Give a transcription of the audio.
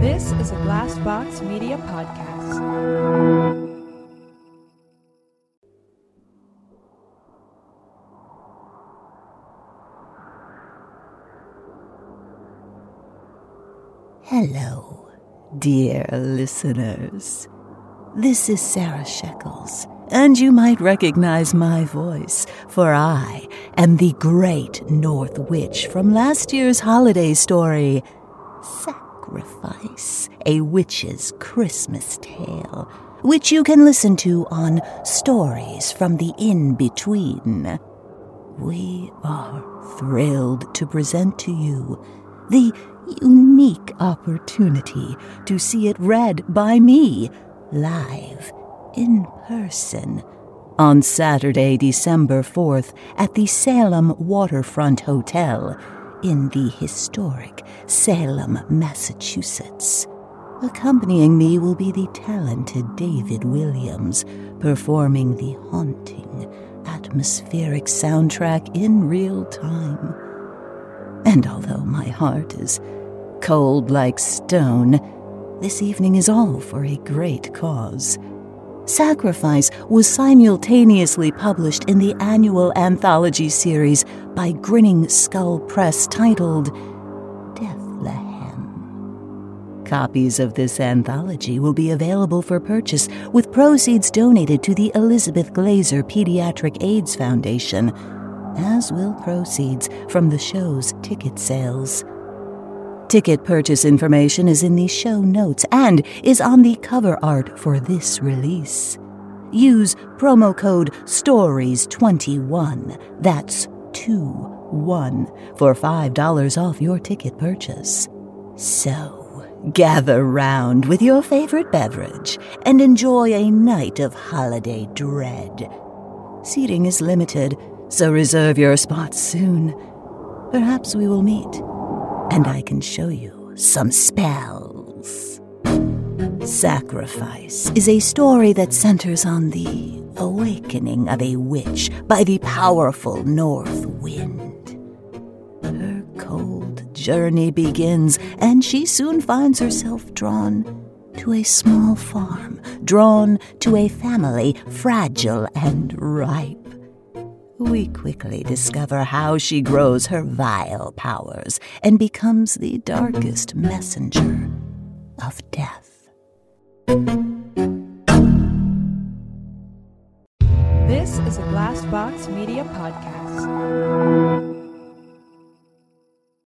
This is a Glassbox Media podcast. Hello, dear listeners. This is Sarah Shekels, and you might recognize my voice, for I am the great North Witch from last year's holiday story, Sacrifice, a Witch's Christmas Tale, which you can listen to on Stories from the In Between. We are thrilled to present to you the unique opportunity to see it read by me live in person on Saturday, December 4th at the Salem Waterfront Hotel in the historic Salem, Massachusetts. Accompanying me will be the talented David Williams performing the haunting, atmospheric soundtrack in real time. And although my heart is cold like stone, this evening is all for a great cause. Sacrifice was simultaneously published in the annual anthology series by Grinning Skull Press titled Deathlehem. Copies of this anthology will be available for purchase with proceeds donated to the Elizabeth Glaser Pediatric AIDS Foundation, as will proceeds from the show's ticket sales. Ticket purchase information is in the show notes and is on the cover art for this release. Use promo code STORIES21, that's 2 1, for $5 off your ticket purchase. So, gather round with your favorite beverage and enjoy a night of holiday dread. Seating is limited, so reserve your spot soon. Perhaps we will meet and I can show you some spells. Sacrifice is a story that centers on the awakening of a witch by the powerful north wind. Her cold journey begins, and she soon finds herself drawn to a small farm, drawn to a family fragile and ripe. We quickly discover how she grows her vile powers and becomes the darkest messenger of death. This is a Glassbox Media podcast.